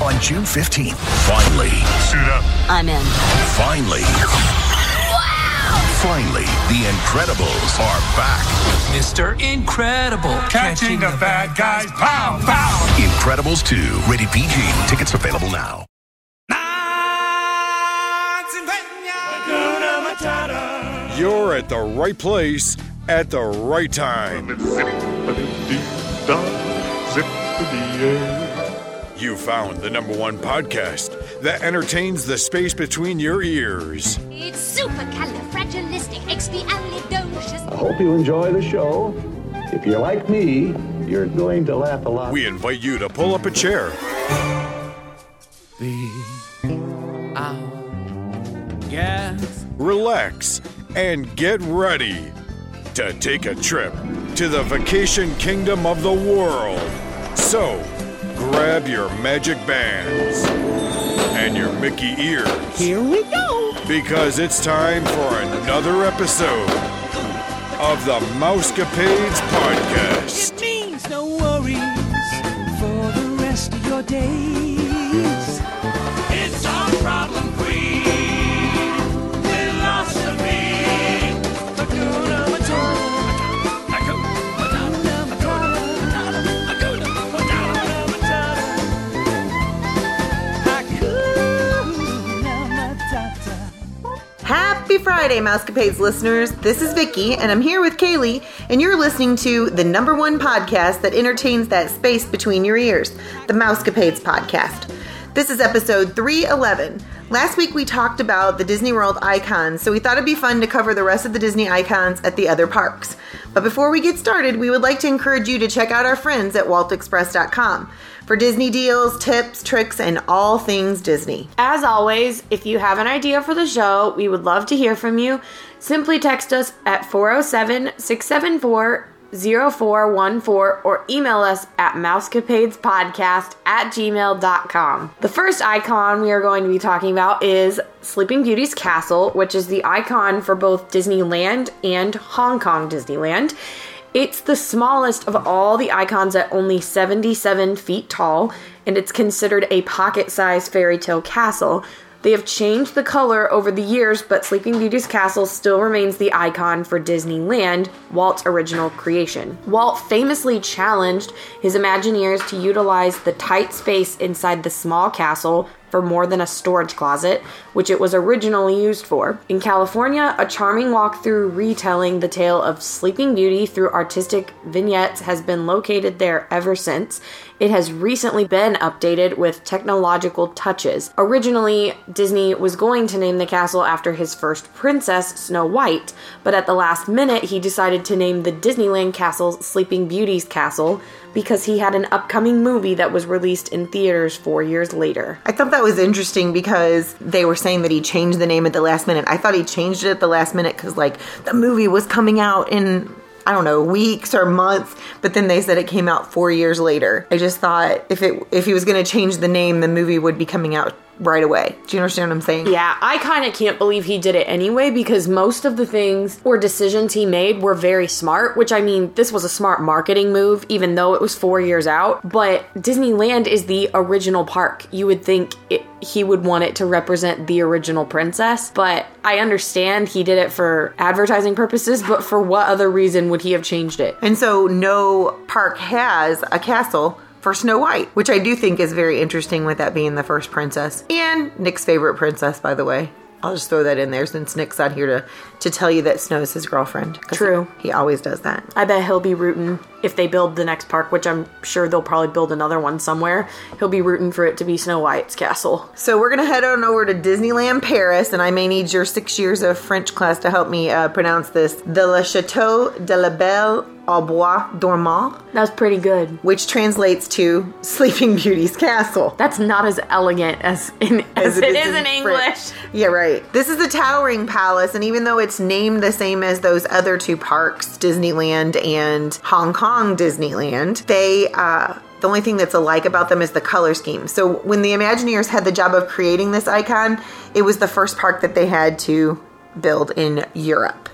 on June 15th. Finally, Suit up. I'm in. finally, finally, The Incredibles are back. Mr. Incredible. Catching the bad guys. Pow, pow. Incredibles 2, rated PG. Tickets available now. You're at the right place at the right time. You found the number one podcast that entertains the space between your ears. It's supercalifragilisticexpialidocious. I hope you enjoy the show. If you're like me, you're going to laugh a lot. We invite you to pull up a chair, Yes. relax, and get ready to take a trip to the vacation kingdom of the world. So, grab your magic bands and your Mickey ears. Here we go. Because it's time for another episode of the Mousecapades Podcast. It means no worries for the rest of your days. Happy Friday, Mousecapades listeners. This is Vicky, and I'm here with Kaylee, and you're listening to the number one podcast that entertains that space between your ears, the Mousecapades podcast. This is episode 311. Last week we talked about the Disney World icons, so we thought it'd be fun to cover the rest of the Disney icons at the other parks. But before we get started, we would like to encourage you to check out our friends at waltexpress.com for Disney deals, tips, tricks, and all things Disney. As always, if you have an idea for the show, we would love to hear from you. Simply text us at 407 674 0414 or email us at mousecapadespodcast at gmail.com. The first icon we are going to be talking about is Sleeping Beauty's Castle, which is the icon for both Disneyland and Hong Kong Disneyland. It's the smallest of all the icons at only 77 feet tall, and it's considered a pocket sized fairy tale castle. They have changed the color over the years, but Sleeping Beauty's castle still remains the icon for Disneyland, Walt's original creation. Walt famously challenged his Imagineers to utilize the tight space inside the small castle for more than a storage closet, which it was originally used for. In California, a charming walkthrough retelling the tale of Sleeping Beauty through artistic vignettes has been located there ever since. It has recently been updated with technological touches. Originally, Disney was going to name the castle after his first princess, Snow White, but at the last minute, he decided to name the Disneyland castle Sleeping Beauty's Castle because he had an upcoming movie that was released in theaters four years later. I thought that was interesting because they were saying that he changed the name at the last minute. I thought he changed it at the last minute because, like, the movie was coming out in, I don't know, weeks or months, but then they said it came out four years later. I just thought if it if he was going to change the name, the movie would be coming out right away. Do you understand what I'm saying? Yeah, I kind of can't believe he did it anyway because most of the things or decisions he made were very smart, which I mean, this was a smart marketing move, even though it was four years out. But Disneyland is the original park. You would think it, he would want it to represent the original princess, but I understand he did it for advertising purposes, but for what other reason would he have changed it? And so no park has a castle for Snow White, which I do think is very interesting with that being the first princess. And Nick's favorite princess, by the way. I'll just throw that in there since Nick's not here to, to tell you that Snow's his girlfriend. True. He, he always does that. I bet he'll be rooting if they build the next park, which I'm sure they'll probably build another one somewhere. He'll be rooting for it to be Snow White's castle. So we're gonna head on over to Disneyland Paris, and I may need your six years of French class to help me uh, pronounce this. The Le Chateau de la Belle au Bois Dormant, That was pretty good. which translates to Sleeping Beauty's castle. That's not as elegant as in as, it is, in English. French. Yeah, right. This is a towering palace, and even though it's named the same as those other two parks, Disneyland and Hong Kong Disneyland, they uh the only thing that's alike about them is the color scheme. So when the Imagineers had the job of creating this icon, it was the first park that they had to build in Europe.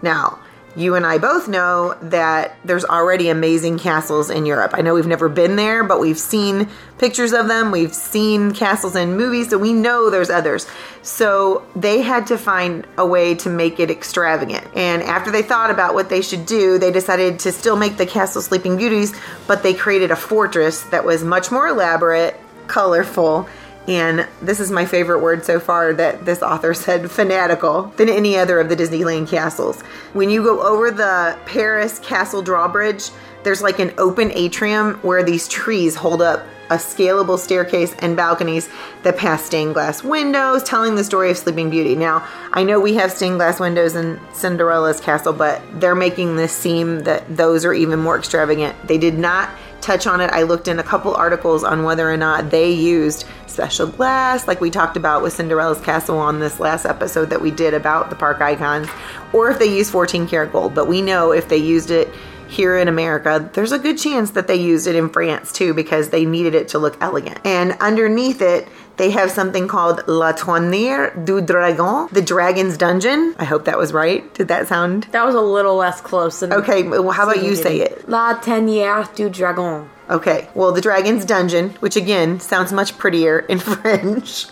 Now, you and I both know that there's already amazing castles in Europe. I know we've never been there, but we've seen pictures of them. We've seen castles in movies, so we know there's others. So they had to find a way to make it extravagant. And after they thought about what they should do, they decided to still make the castle Sleeping Beauties, but they created a fortress that was much more elaborate, colorful, and this is my favorite word so far that this author said fanatical than any other of the Disneyland castles. When you go over the Paris Castle drawbridge, there's like an open atrium where these trees hold up a scalable staircase and balconies that pass stained glass windows, telling the story of Sleeping Beauty. Now, I know we have stained glass windows in Cinderella's castle, but they're making this seem that those are even more extravagant. They did not touch on it. I looked in a couple articles on whether or not they used special glass, like we talked about with Cinderella's castle on this last episode that we did about the park icons, or if they used 14 karat gold. But we know if they used it here in America, there's a good chance that they used it in France too because they needed it to look elegant. And underneath it, they have something called La Tanière du Dragon, the Dragon's Dungeon. I hope that was right. Did that sound That was a little less close than okay? Well, how about you say it? La Tanière du Dragon. Okay, well, the Dragon's Dungeon, which again sounds much prettier in French,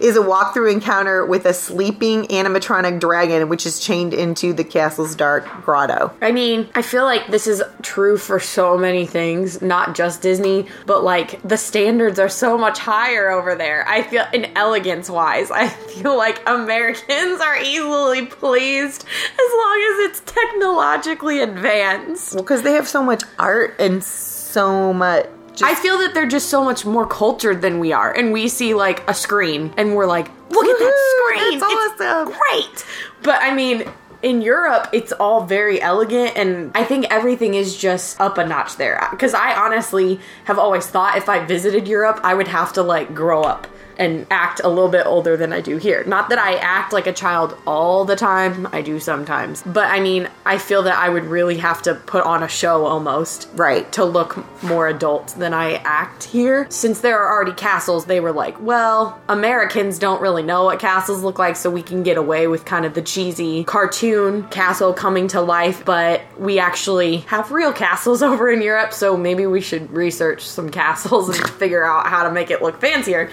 is a walkthrough encounter with a sleeping animatronic dragon, which is chained into the castle's dark grotto. I mean, I feel like this is true for so many things, not just Disney, but like the standards are so much higher over there. I feel, in elegance wise, I feel like Americans are easily pleased as long as it's technologically advanced. Well, because they have so much art and so much. Just, I feel that they're just so much more cultured than we are, and we see like a screen, and we're like, "Look at that screen! that's awesome." It's great!" But I mean, in Europe, it's all very elegant, and I think everything is just up a notch there. Because I honestly have always thought if I visited Europe, I would have to like grow up and act a little bit older than I do here. Not that I act like a child all the time, I do sometimes. But I mean, I feel that I would really have to put on a show almost right. to look more adult than I act here. Since there are already castles, they were like, well, Americans don't really know what castles look like, so we can get away with kind of the cheesy cartoon castle coming to life, but we actually have real castles over in Europe, so maybe we should research some castles and figure out how to make it look fancier.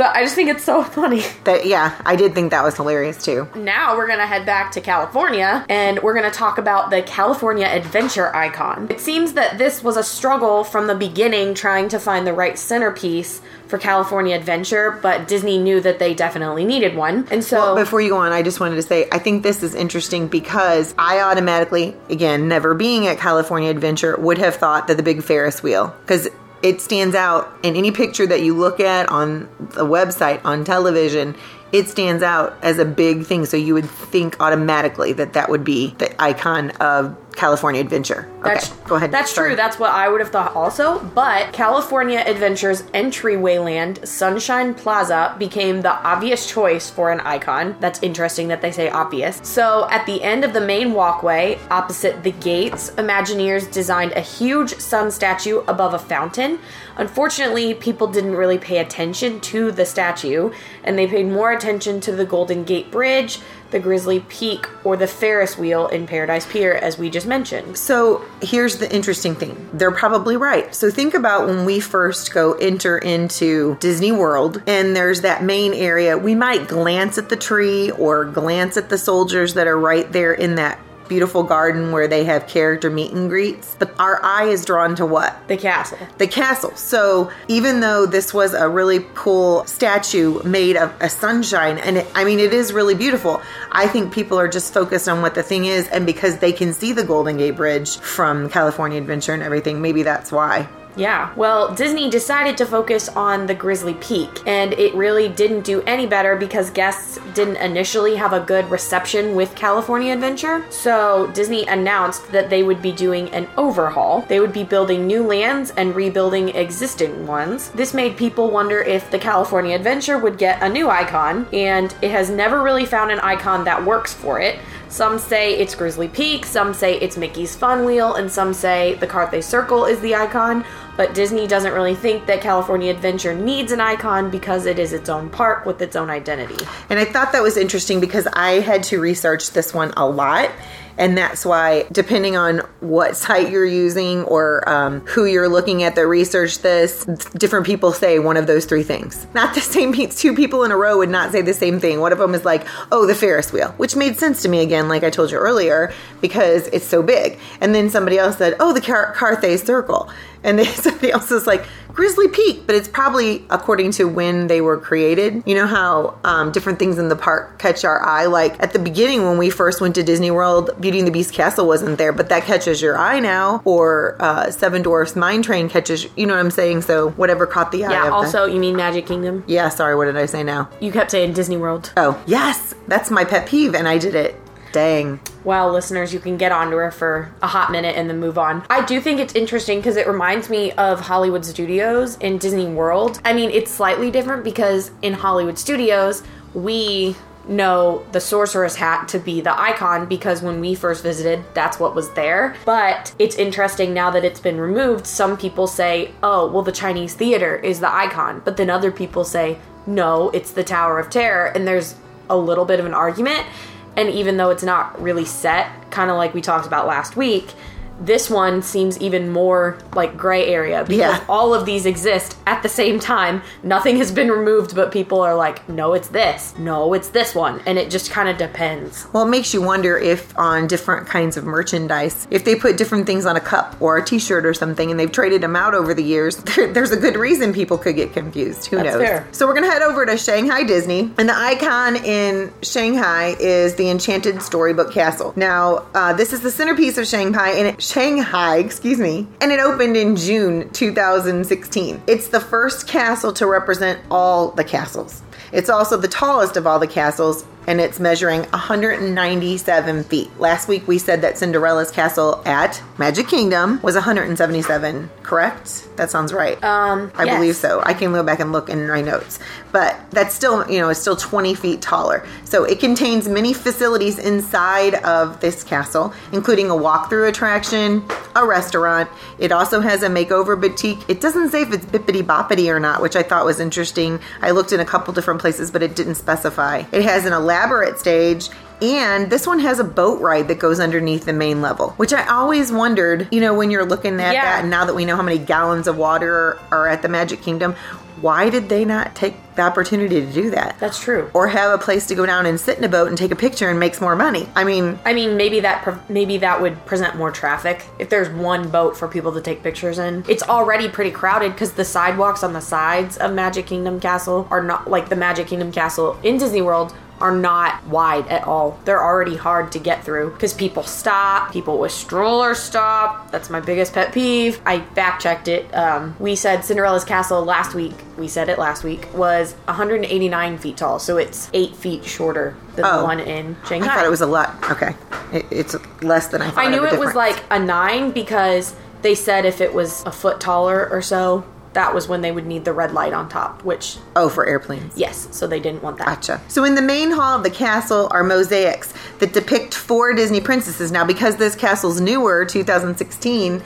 But I just think it's so funny. That yeah, I did think that was hilarious too. Now we're gonna head back to California and we're gonna talk about the California Adventure icon. It seems that this was a struggle from the beginning trying to find the right centerpiece for California Adventure, but Disney knew that they definitely needed one. And so Well, before you go on, I just wanted to say I think this is interesting because I automatically, again, never being at California Adventure, would have thought that the big Ferris wheel because it stands out in any picture that you look at on the website on television. It stands out as a big thing, so you would think automatically that that would be the icon of California Adventure. That's, okay, go ahead. That's Sorry. true. That's what I would have thought also. But California Adventure's entryway land, Sunshine Plaza, became the obvious choice for an icon. That's interesting that they say obvious. So at the end of the main walkway, opposite the gates, Imagineers designed a huge sun statue above a fountain. Unfortunately, people didn't really pay attention to the statue, and they paid more attention to the Golden Gate Bridge, the Grizzly Peak, or the Ferris wheel in Paradise Pier, as we just mentioned. So here's the interesting thing. They're probably right. So think about when we first go enter into Disney World and there's that main area, we might glance at the tree or glance at the soldiers that are right there in that beautiful garden where they have character meet and greets. But our eye is drawn to what? The castle. the castle. So even though this was a really cool statue made of a sunshine, and it, I mean it is really beautiful, I think people are just focused on what the thing is, and because they can see the Golden Gate Bridge from California Adventure and everything, maybe that's why. Yeah. Well, Disney decided to focus on the Grizzly Peak, and it really didn't do any better because guests didn't initially have a good reception with California Adventure. So, Disney announced that they would be doing an overhaul. They would be building new lands and rebuilding existing ones. This made people wonder if the California Adventure would get a new icon, and it has never really found an icon that works for it. Some say it's Grizzly Peak, some say it's Mickey's Fun Wheel, and some say the Carthay Circle is the icon. But Disney doesn't really think that California Adventure needs an icon because it is its own park with its own identity. And I thought that was interesting because I had to research this one a lot. And that's why, depending on what site you're using or um, who you're looking at that research this, different people say one of those three things. Not the same two people in a row would not say the same thing. One of them is like, oh, the Ferris wheel, which made sense to me again, like I told you earlier, because it's so big. And then somebody else said, oh, the Car- Carthay Circle. And then somebody else is like, Grizzly Peak, but it's probably according to when they were created. You know how um, different things in the park catch our eye? Like at the beginning, when we first went to Disney World, Beauty and the Beast Castle wasn't there, but that catches your eye now. Or uh, Seven Dwarfs Mine Train catches, you know what I'm saying? So whatever caught the eye. Yeah, of the- also, you mean Magic Kingdom? yeah, sorry, what did I say now? You kept saying Disney World. Oh, yes, that's my pet peeve, and I did it. Dang. Well, listeners, you can get onto her for a hot minute and then move on. I do think it's interesting because it reminds me of Hollywood Studios in Disney World. I mean, it's slightly different because in Hollywood Studios, we know the sorcerer's hat to be the icon because when we first visited, that's what was there. But it's interesting now that it's been removed, some people say, oh, well, the Chinese theater is the icon. But then other people say, no, it's the Tower of Terror. And there's a little bit of an argument. And even though it's not really set, kind of like we talked about last week, this one seems even more like gray area because Yeah. all of these exist at the same time. Nothing has been removed, but people are like, no, it's this. No, it's this one. And it just kind of depends. Well, it makes you wonder if on different kinds of merchandise, if they put different things on a cup or a T-shirt or something, and they've traded them out over the years, there, there's a good reason people could get confused. Who That's knows? fair. So we're gonna head over to Shanghai Disney, and the icon in Shanghai is the Enchanted Storybook Castle. Now, uh, this is the centerpiece of Shanghai, and it, Shanghai, excuse me, and it opened in June 2016. It's the first castle to represent all the castles. It's also the tallest of all the castles, and it's measuring 197 feet. Last week we said that Cinderella's castle at Magic Kingdom was 177, correct? That sounds right. Um, I yes. believe so. I can go back and look in my notes. But that's still, you know, it's still 20 feet taller. So it contains many facilities inside of this castle, including a walkthrough attraction, a restaurant. It also has a makeover boutique. It doesn't say if it's Bibbidi Bobbidi or not, which I thought was interesting. I looked in a couple different places, but it didn't specify. It has an elaborate stage. And this one has a boat ride that goes underneath the main level, which I always wondered, you know, when you're looking at Yeah. that, and now that we know how many gallons of water are at the Magic Kingdom, why did they not take the opportunity to do that? That's true. Or have a place to go down and sit in a boat and take a picture and makes more money. I mean, I mean, maybe that maybe that would present more traffic if there's one boat for people to take pictures in. It's already pretty crowded because the sidewalks on the sides of Magic Kingdom Castle are not like the Magic Kingdom Castle in Disney World are not wide at all. They're already hard to get through because people stop, people with strollers stop. That's my biggest pet peeve. I fact checked it. Um, we said Cinderella's Castle last week. We said it last week was 189 feet tall, so it's eight feet shorter than Oh. the one in Shanghai. I thought it was a lot. Okay. It, it's less than I thought. I knew it was like a nine because they said if it was a foot taller or so, that was when they would need the red light on top, which, Oh, for airplanes. yes, so they didn't want that. Gotcha. So in the main hall of the castle are mosaics that depict four Disney princesses. Now, because this castle's newer, 2016,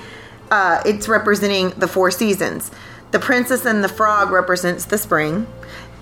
uh, it's representing the four seasons. The Princess and the Frog represents the spring.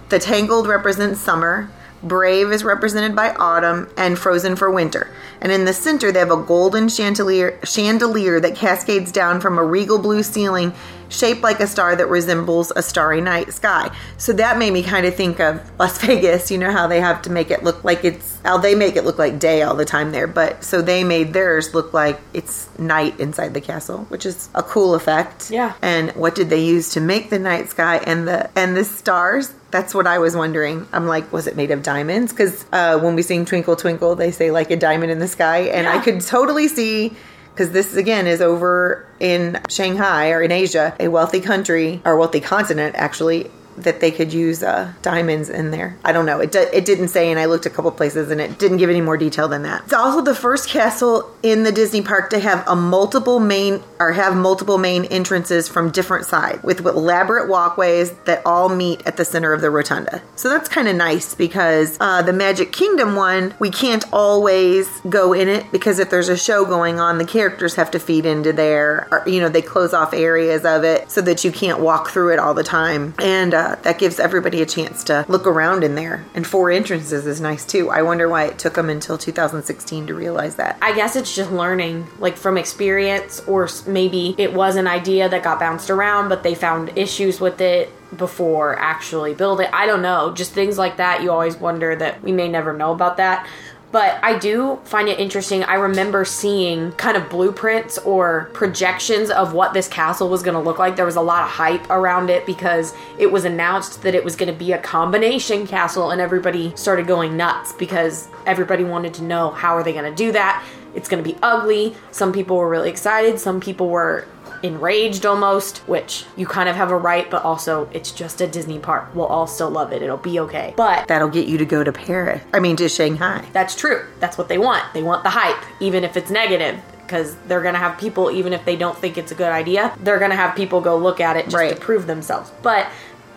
The Tangled represents summer. Brave is represented by autumn, and Frozen for winter. And in the center, they have a golden chandelier, chandelier that cascades down from a regal blue ceiling, shaped like a star that resembles a starry night sky. So that made me kind of think of Las Vegas. You know how they have to make it look like it's how they make it look like day all the time there, but so they made theirs look like it's night inside the castle, which is a cool effect. Yeah. And what did they use to make the night sky and the and the stars? That's what I was wondering. I'm like, was it made of diamonds? Because uh, when we sing Twinkle Twinkle, they say like a diamond in the sky, and I could totally see. Because this again is over in Shanghai or in Asia, a wealthy country or wealthy continent actually, that they could use uh, diamonds in there. I don't know. It, d- it didn't say, and I looked a couple places and it didn't give any more detail than that. It's also the first castle in the Disney park to have a multiple main or have multiple main entrances from different sides with elaborate walkways that all meet at the center of the rotunda. So that's kind of nice because uh, the Magic Kingdom one, we can't always go in it because if there's a show going on, the characters have to feed into there. Or, you know, they close off areas of it so that you can't walk through it all the time. And uh, uh, that gives everybody a chance to look around in there. And four entrances is nice too. I wonder why it took them until 2016 to realize that. I guess it's just learning, like from experience, or maybe it was an idea that got bounced around, but they found issues with it before actually building. I don't know. Just things like that. You always wonder that we may never know about that. But I do find it interesting. I remember seeing kind of blueprints or projections of what this castle was going to look like. There was a lot of hype around it because it was announced that it was going to be a combination castle, and everybody started going nuts because everybody wanted to know how are they going to do that. It's going to be ugly. Some people were really excited. Some people were enraged almost, which you kind of have a right, but also it's just a Disney park. We'll all still love it. It'll be okay. But That'll get you to go to Paris. I mean, to Shanghai. that's true. That's what they want. They want the hype, even if it's negative. Because they're gonna have people, even if they don't think it's a good idea, they're gonna have people go look at it just Right. to prove themselves. But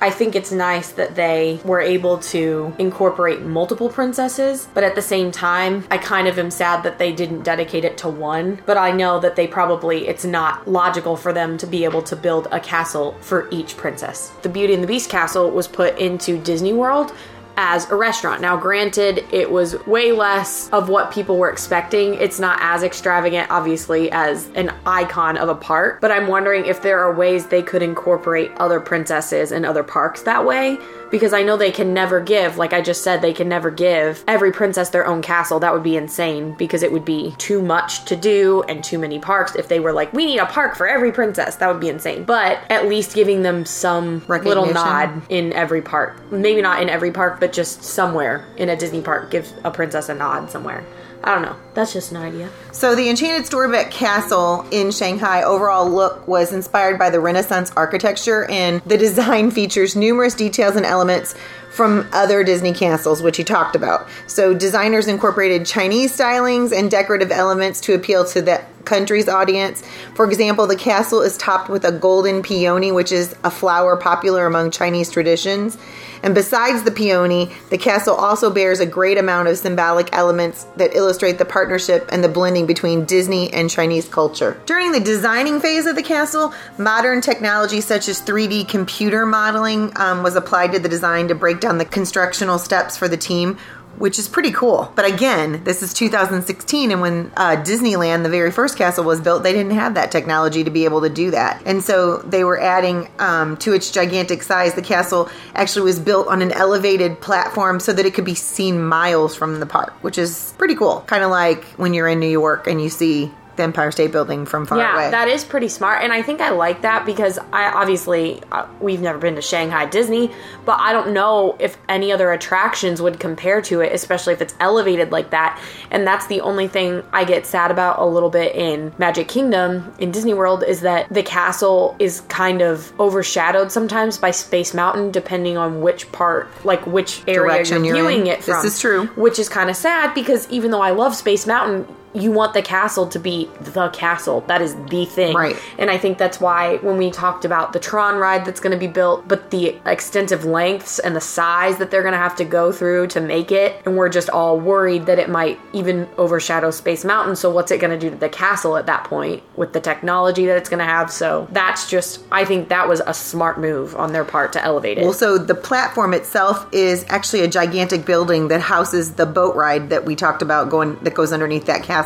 I think it's nice that they were able to incorporate multiple princesses, but at the same time, I kind of am sad that they didn't dedicate it to one. But I know that they probably, it's not logical for them to be able to build a castle for each princess. The Beauty and the Beast castle was put into Disney World as a restaurant. Now, granted, it was way less of what people were expecting. It's not as extravagant, obviously, as an icon of a park, but I'm wondering if there are ways they could incorporate other princesses and other parks that way. Because I know they can never give, like I just said, they can never give every princess their own castle. That would be insane because it would be too much to do and too many parks. If they were like, we need a park for every princess, that would be insane. But at least giving them some little nod in every park. Maybe not in every park, but just somewhere in a Disney park. Give a princess a nod somewhere. I don't know. That's just an idea. So the Enchanted Storybook Castle in Shanghai overall look was inspired by the Renaissance architecture and the design features numerous details and elements from other Disney castles, which he talked about. So designers incorporated Chinese stylings and decorative elements to appeal to the country's audience. For example, the castle is topped with a golden peony, which is a flower popular among Chinese traditions. And besides the peony, the castle also bears a great amount of symbolic elements that illustrate the partnership and the blending between Disney and Chinese culture. During the designing phase of the castle, modern technology such as 3D computer modeling um, was applied to the design to break down the constructional steps for the team. Which is pretty cool. But again, this is 2016, and when uh, Disneyland, the very first castle, was built, they didn't have that technology to be able to do that. And so they were adding um, to its gigantic size. The castle actually was built on an elevated platform so that it could be seen miles from the park, which is pretty cool. Kind of like when you're in New York and you see the Empire State Building from far yeah, away. that is pretty smart, and I think I like that because I obviously uh, we've never been to Shanghai Disney, but I don't know if any other attractions would compare to it, especially if it's elevated like that. And that's the only thing I get sad about a little bit in Magic Kingdom in Disney World is that the castle is kind of overshadowed sometimes by Space Mountain, depending on which part, like which area Direction you're you're in. viewing it This from. is true. which is kind of sad because even though I love Space Mountain, you want the castle to be the castle. That is the thing. Right. And I think that's why when we talked about the Tron ride that's going to be built, but the extensive lengths and the size that they're going to have to go through to make it, and we're just all worried that it might even overshadow Space Mountain. So what's it going to do to the castle at that point with the technology that it's going to have? So that's just, I think that was a smart move on their part to elevate it. Well, so the platform itself is actually a gigantic building that houses the boat ride that we talked about going that goes underneath that castle.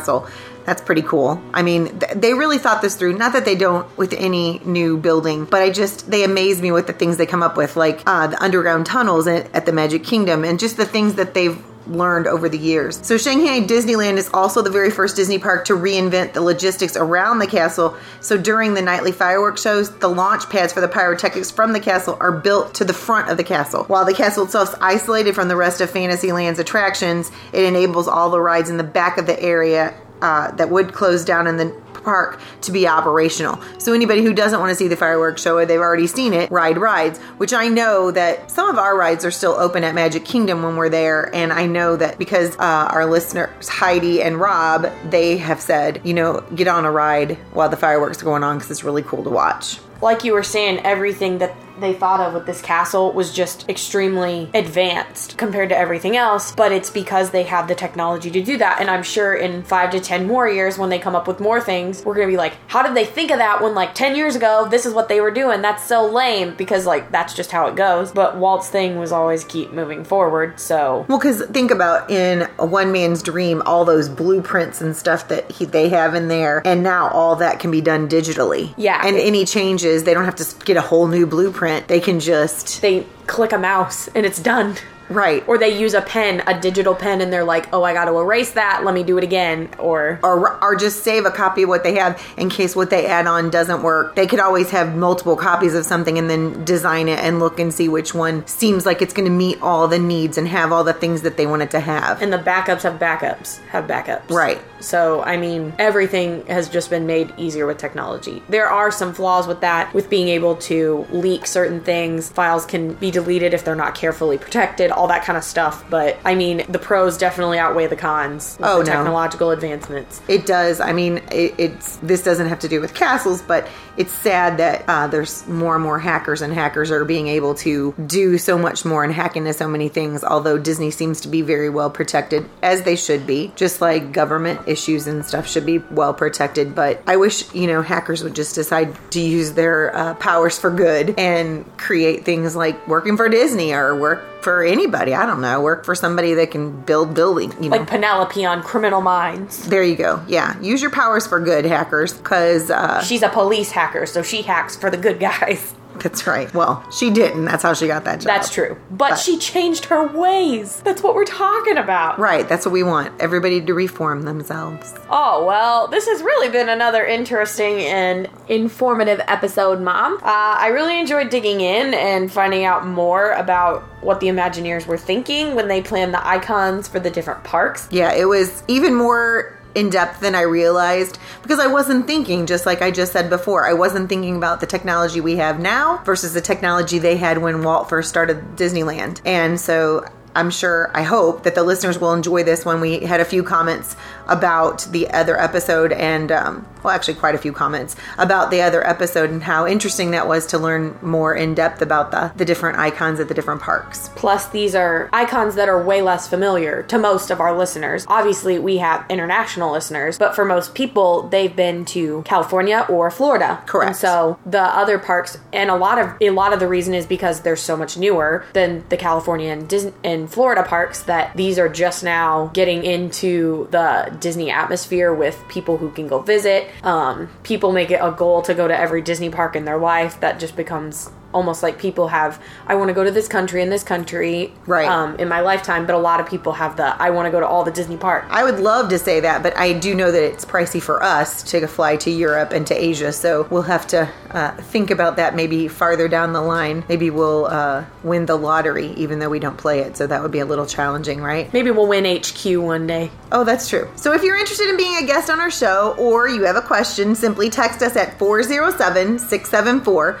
That's pretty cool. I mean, th- they really thought this through. Not that they don't with any new building, but I just they amaze me with the things they come up with, like uh, the underground tunnels at, at the Magic Kingdom, and just the things that they've learned over the years. So Shanghai Disneyland is also the very first Disney park to reinvent the logistics around the castle. So during the nightly fireworks shows, the launch pads for the pyrotechnics from the castle are built to the front of the castle. While the castle itself is isolated from the rest of Fantasyland's attractions, it enables all the rides in the back of the area uh, that would close down in the park to be operational. So anybody who doesn't want to see the fireworks show or they've already seen it, ride rides, which I know that some of our rides are still open at Magic Kingdom when we're there. And I know that because uh, our listeners, Heidi and Rob, they have said, you know, get on a ride while the fireworks are going on because it's really cool to watch. like you were saying, everything that they thought of with this castle was just extremely advanced compared to everything else, but it's because they have the technology to do that. And I'm sure in five to 10 more years, when they come up with more things, we're gonna be like, how did they think of that when like 10 years ago, this is what they were doing? That's so lame because like that's just how it goes. But Walt's thing was always keep moving forward, so. Well, because think about in one man's dream, all those blueprints and stuff that he, they have in there, and now all that can be done digitally. Yeah. And any changes, they don't have to get a whole new blueprint. They can just They click a mouse and it's done. Right Or they use a pen, a digital pen, and they're like, oh, I gotta erase that, let me do it again. Or or or just save a copy of what they have in case what they add on doesn't work. They could always have multiple copies of something and then design it and look and see which one seems like it's going to meet all the needs and have all the things that they want it to have. and the backups have backups, have backups. Right. So, I mean, everything has just been made easier with technology. There are some flaws with that, with being able to leak certain things. Files can be deleted if they're not carefully protected, all that kind of stuff. But, I mean, the pros definitely outweigh the cons Oh, the no. technological advancements. It does. I mean, it, it's this doesn't have to do with castles, but it's sad that uh, there's more and more hackers, and hackers are being able to do so much more and hack into so many things. Although Disney seems to be very well protected, as they should be, just like government issues and stuff should be well protected. But I wish you know hackers would just decide to use their uh, powers for good and create things like working for Disney or work for anybody. I don't know, work for somebody that can build building. You know, Like Penelope on Criminal Minds. there you go. Yeah, use your powers for good, hackers, because uh, She's a police hacker, so she hacks for the good guys. that's right. Well, she didn't. That's how she got that job. That's true. But, But- she changed her ways. That's what we're talking about. Right. That's what we want. Everybody to reform themselves. Oh, well, this has really been another interesting and informative episode, Mom. Uh, I really enjoyed digging in and finding out more about what the Imagineers were thinking when they planned the icons for the different parks. Yeah, it was even more in depth than I realized because I wasn't thinking, just like I just said before, I wasn't thinking about the technology we have now versus the technology they had when Walt first started Disneyland. And so I'm sure, I hope that the listeners will enjoy this when we had a few comments about the other episode and, um, well, actually, quite a few comments about the other episode and how interesting that was to learn more in depth about the, the different icons at the different parks. Plus, these are icons that are way less familiar to most of our listeners. Obviously, we have international listeners, but for most people, they've been to California or Florida. Correct. And so the other parks, and a lot of a lot of the reason is because they're so much newer than the California and Disney and Florida parks that these are just now getting into the Disney atmosphere with people who can go visit. Um, people make it a goal to go to every Disney park in their life. That just becomes almost like people have I want to go to this country and this country Right. um, in my lifetime, but a lot of people have the I want to go to all the Disney parks. I would love to say that, but I do know that it's pricey for us to fly to Europe and to Asia. So we'll have to uh, think about that maybe farther down the line. Maybe we'll uh, win the lottery, even though we don't play it. So that would be a little challenging, right? Maybe we'll win HQ one day. Oh, that's true. So if you're interested in being a guest on our show or you have a question, simply text us at 407 674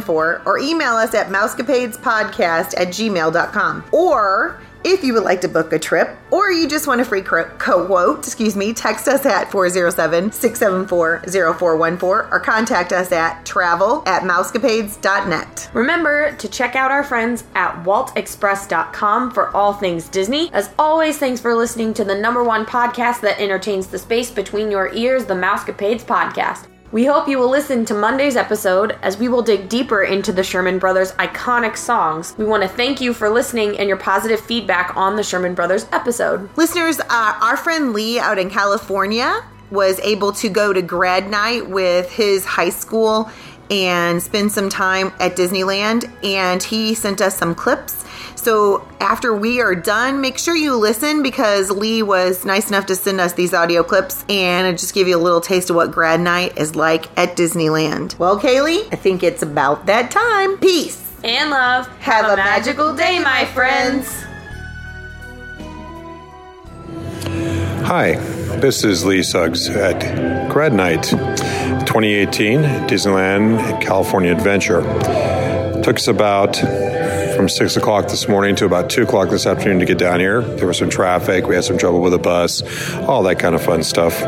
0414 or email us at mousecapadespodcast at gmail.com. Or if you would like to book a trip or you just want a free quote, excuse me, text us at 407-674-0414 or contact us at travel at mousecapades.net. Remember to check out our friends at waltexpress.com for all things Disney. As always, thanks for listening to the number one podcast that entertains the space between your ears, the Mousecapades podcast. We hope you will listen to Monday's episode as we will dig deeper into the Sherman Brothers' iconic songs. We want to thank you for listening and your positive feedback on the Sherman Brothers episode. Listeners, uh, our friend Lee out in California was able to go to grad night with his high school and spend some time at Disneyland, and he sent us some clips. So after we are done, make sure you listen because Lee was nice enough to send us these audio clips and it just give you a little taste of what grad night is like at Disneyland. Well, Kaylee, I think it's about that time. Peace. And love. Have a magical day, my friends. Hi, this is Lee Suggs at Grad Night 2018 Disneyland California Adventure. Took us about from 6 o'clock this morning to about 2 o'clock this afternoon to get down here. There was some traffic, we had some trouble with the bus, all that kind of fun stuff.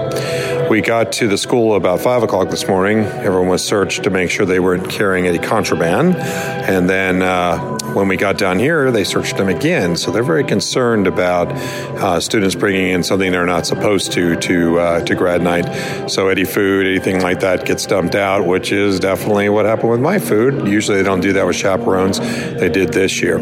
we got to the school about five o'clock this morning. Everyone was searched to make sure they weren't carrying any contraband. And then uh, when we got down here, they searched them again. So they're very concerned about uh, students bringing in something they're not supposed to to uh, to grad night. So any food, anything like that, gets dumped out, which is definitely what happened with my food. Usually they don't do that with chaperones. They did this year.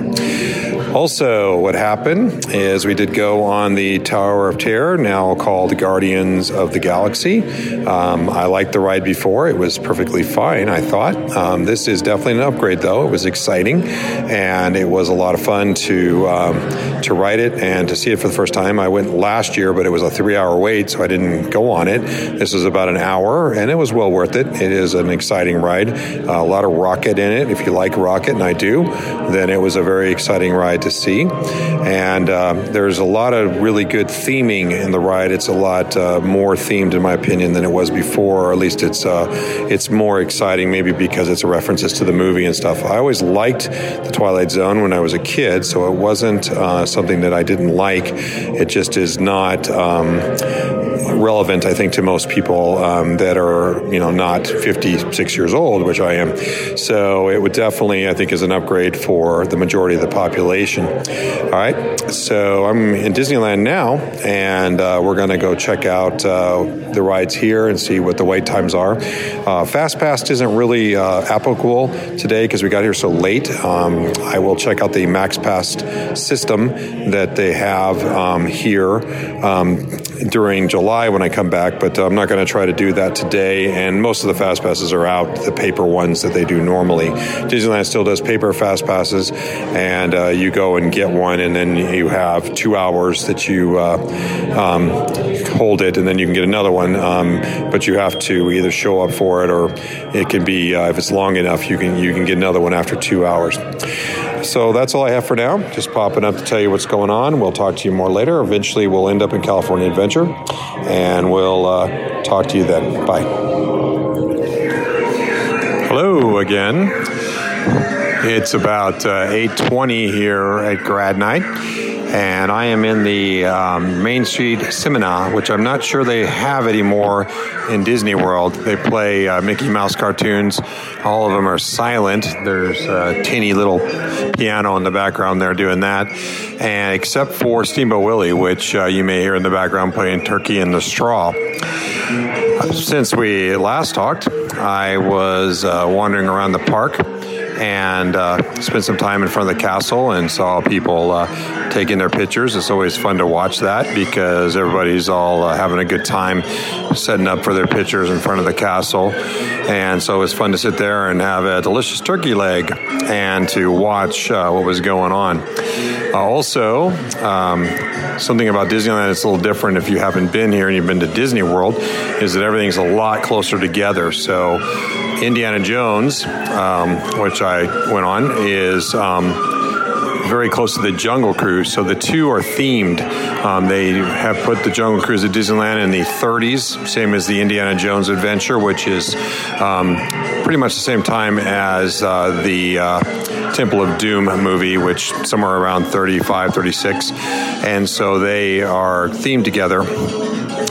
Also, what happened is we did go on the Tower of Terror, now called Guardians of the Galaxy. Um, I liked the ride before, it was perfectly fine, I thought. Um, this is definitely an upgrade, though. It was exciting and it was a lot of fun to, um, to ride it and to see it for the first time. I went last year, but it was a three hour wait, so I didn't go on it. This is about an hour and it was well worth it. It is an exciting ride, a lot of rocket in it. If you like rocket, and I do, then it was a very exciting ride to see. And uh, there's a lot of really good theming in the ride. It's a lot uh, more themed, in my opinion, than it was before. Or at least it's uh, it's more exciting, maybe because it's references to the movie and stuff. I always liked the Twilight Zone when I was a kid, so it wasn't uh, something that I didn't like. It just is not. Um, relevant, I think, to most people um, that are, you know, not 56 years old, which I am. So it would definitely, I think, is an upgrade for the majority of the population. All right. So I'm in Disneyland now, and uh, we're going to go check out uh, the rides here and see what the wait times are. Uh, Fast Pass isn't really uh, applicable today because we got here so late. Um, I will check out the Max Pass system that they have um, here um, during July when I come back, but I'm not going to try to do that today. And most of the fast passes are out, the paper ones that they do normally. Disneyland still does paper fast passes, and uh, you go and get one, and then you have two hours that you uh, um, hold it, and then you can get another one. Um, but you have to either show up for it, or it can be uh, if it's long enough, you can you can get another one after two hours. So that's all I have for now. Just popping up to tell you what's going on. We'll talk to you more later. Eventually, we'll end up in California Adventure, and we'll uh, talk to you then. Bye. Hello again. It's about uh, 8:20 here at grad night, and I am in the um, Main Street Cinema, which I'm not sure they have anymore in Disney World. They play uh, Mickey Mouse cartoons. All of them are silent. There's a teeny little piano in the background there doing that, and except for Steamboat Willie, which uh, you may hear in the background playing Turkey in the Straw. Since we last talked, I was uh, wandering around the park and uh, spent some time in front of the castle and saw people uh, taking their pictures. It's always fun to watch that because everybody's all uh, having a good time setting up for their pictures in front of the castle. And so it was fun to sit there and have a delicious turkey leg and to watch uh, what was going on. Uh, also, um, something about Disneyland that's a little different if you haven't been here and you've been to Disney World is that everything's a lot closer together. So, Indiana Jones, um, which I went on, is. Um, very close to the Jungle Cruise, so the two are themed. Um, they have put the Jungle Cruise at Disneyland in the 30s, same as the Indiana Jones Adventure, which is um, pretty much the same time as uh, the uh, Temple of Doom movie, which somewhere around 35, 36. And so they are themed together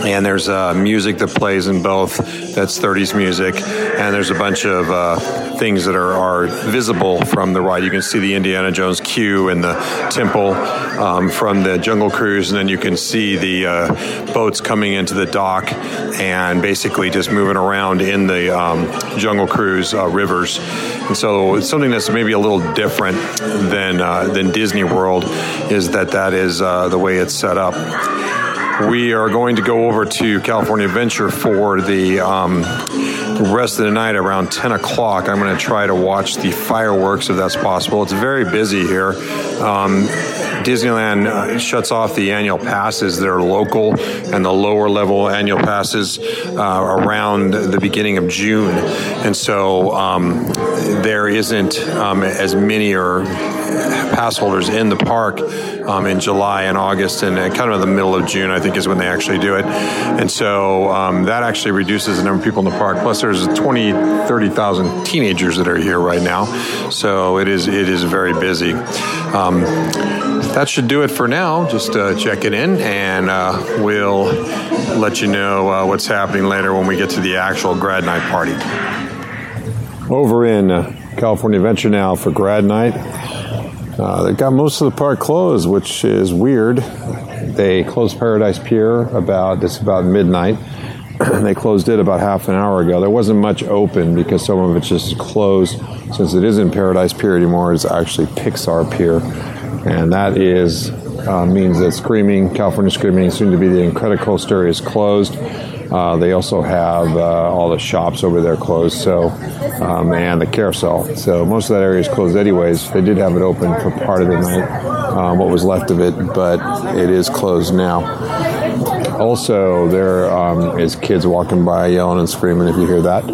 and there's uh, music that plays in both that's 30s music and there's a bunch of uh, things that are, are visible from the ride you can see the indiana jones queue and the temple um, from the jungle cruise and then you can see the uh, boats coming into the dock and basically just moving around in the um, jungle cruise uh, rivers. And so it's something that's maybe a little different than uh, than disney world is that that is uh, the way it's set up. We are going to go over to California Adventure for the um, rest of the night around 10 o'clock. I'm going to try to watch the fireworks if that's possible. It's very busy here. Um, Disneyland uh, shuts off the annual passes that are local and the lower level annual passes uh, around the beginning of June. And so um, there isn't um, as many or pass holders in the park um, in July and August, and uh, kind of the middle of June, I think, is when they actually do it. And so um, that actually reduces the number of people in the park. Plus, there's 20, 30,000 teenagers that are here right now, so it is it is very busy. Um, that should do it for now. Just uh, check it in, and uh, we'll let you know uh, what's happening later when we get to the actual grad night party. Over in uh, California Adventure now for grad night. Uh, they got most of the park closed, which is weird. They closed Paradise Pier about it's about midnight. And they closed it about half an hour ago. There wasn't much open because some of it's just closed. Since it isn't Paradise Pier anymore, it's actually Pixar Pier, and that is uh, means that Screaming California Screaming, soon to be the Incredicoaster, is closed. Uh, they also have uh, all the shops over there closed, so um, and the carousel. So most of that area is closed anyways. They did have it open for part of the night, um, what was left of it, but it is closed now. Also, there um, is kids walking by yelling and screaming if you hear that.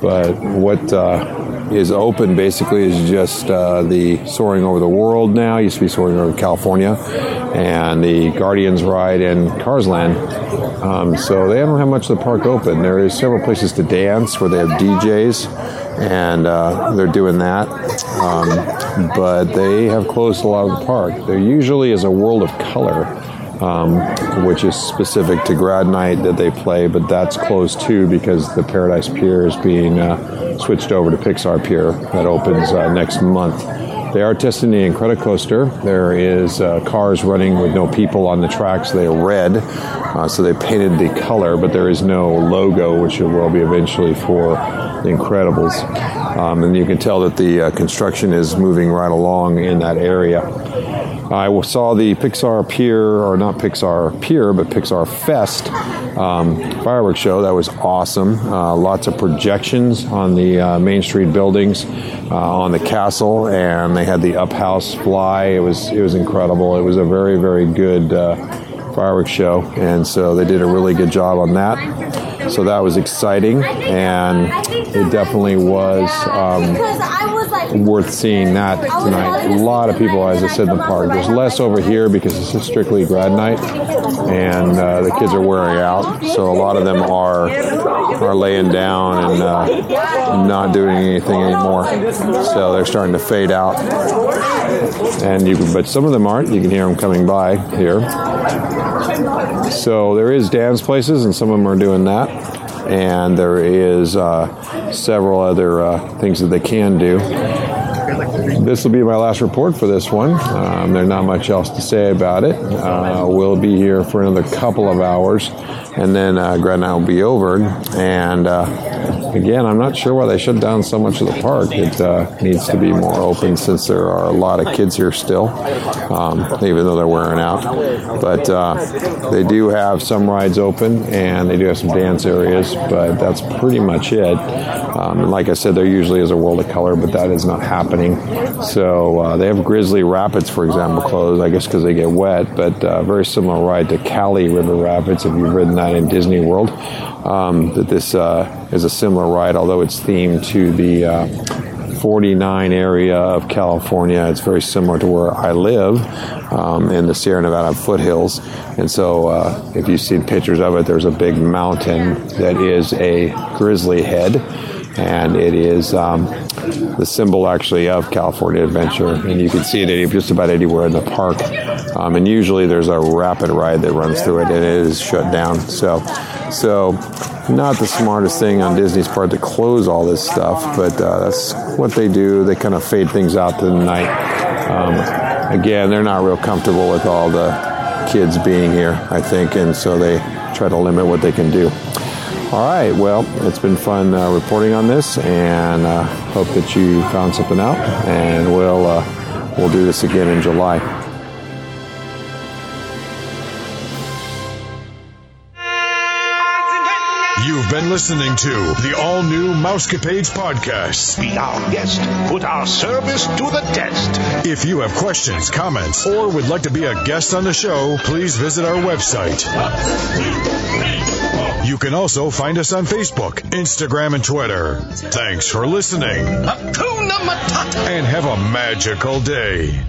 But what uh, is open basically is just uh, the Soaring Over the World now. Used to be Soaring Over California, and the Guardians ride in Cars Land. Um, so they don't have much of the park open. There is several places to dance where they have DJs, and uh, they're doing that. Um, but they have closed a lot of the park. There usually is a World of Color um, which is specific to grad night that they play, but that's closed too because the Paradise Pier is being uh, switched over to Pixar Pier that opens uh, next month. They are testing the Incredicoaster. There is uh, cars running with no people on the tracks. They are red, uh, so they painted the color, but there is no logo, which it will be eventually for the Incredibles. Um, and you can tell that the uh, construction is moving right along in that area. I saw the Pixar Pier, or not Pixar Pier, but Pixar Fest um, fireworks show. That was awesome. Uh, lots of projections on the uh, Main Street buildings, uh, on the castle, and they had the Up House fly. It was it was incredible. It was a very very good uh, fireworks show, and so they did a really good job on that. So that was exciting, and it definitely was. Um, worth seeing that tonight. A lot of people, as I said, in the park. There's less over here because this is strictly grad night, and uh, the kids are wearing out. So a lot of them are are laying down and uh, not doing anything anymore. So they're starting to fade out. And you, can, but some of them aren't. You can hear them coming by here. So there is dance places, and some of them are doing that and there is uh, several other uh, things that they can do. This will be my last report for this one. Um, there's not much else to say about it. Uh, we'll be here for another couple of hours, and then uh, night will be over. And uh, again, I'm not sure why they shut down so much of the park. It uh, needs to be more open since there are a lot of kids here still, um, even though they're wearing out. But uh, they do have some rides open and they do have some dance areas, but that's pretty much it. Um, and like I said, there usually is a world of color, but that is not happening. So uh, they have Grizzly Rapids, for example, closed, I guess because they get wet, but uh, very similar ride to Kali River Rapids if you've ridden that in Disney World. Um, that this uh, is a similar ride, although it's themed to the uh, 49 area of California. It's very similar to where I live um, in the Sierra Nevada foothills. And so, uh, if you've seen pictures of it, there's a big mountain that is a grizzly head. And it is um, the symbol actually of California Adventure. And you can see it just about anywhere in the park. Um, and usually there's a rapid ride that runs through it, and it is shut down. So, so not the smartest thing on Disney's part to close all this stuff, but uh, that's what they do. They kind of fade things out to the night. Um, again, they're not real comfortable with all the kids being here, I think, and so they try to limit what they can do. All right, well, it's been fun uh, reporting on this, and uh, hope that you found something out, and we'll uh, we'll do this again in July. You've been listening to the all new Mousecapades podcast. Be our guest. Put our service to the test. If you have questions, comments, or would like to be a guest on the show, please visit our website. You can also find us on Facebook, Instagram, and Twitter. Thanks for listening. And have a magical day.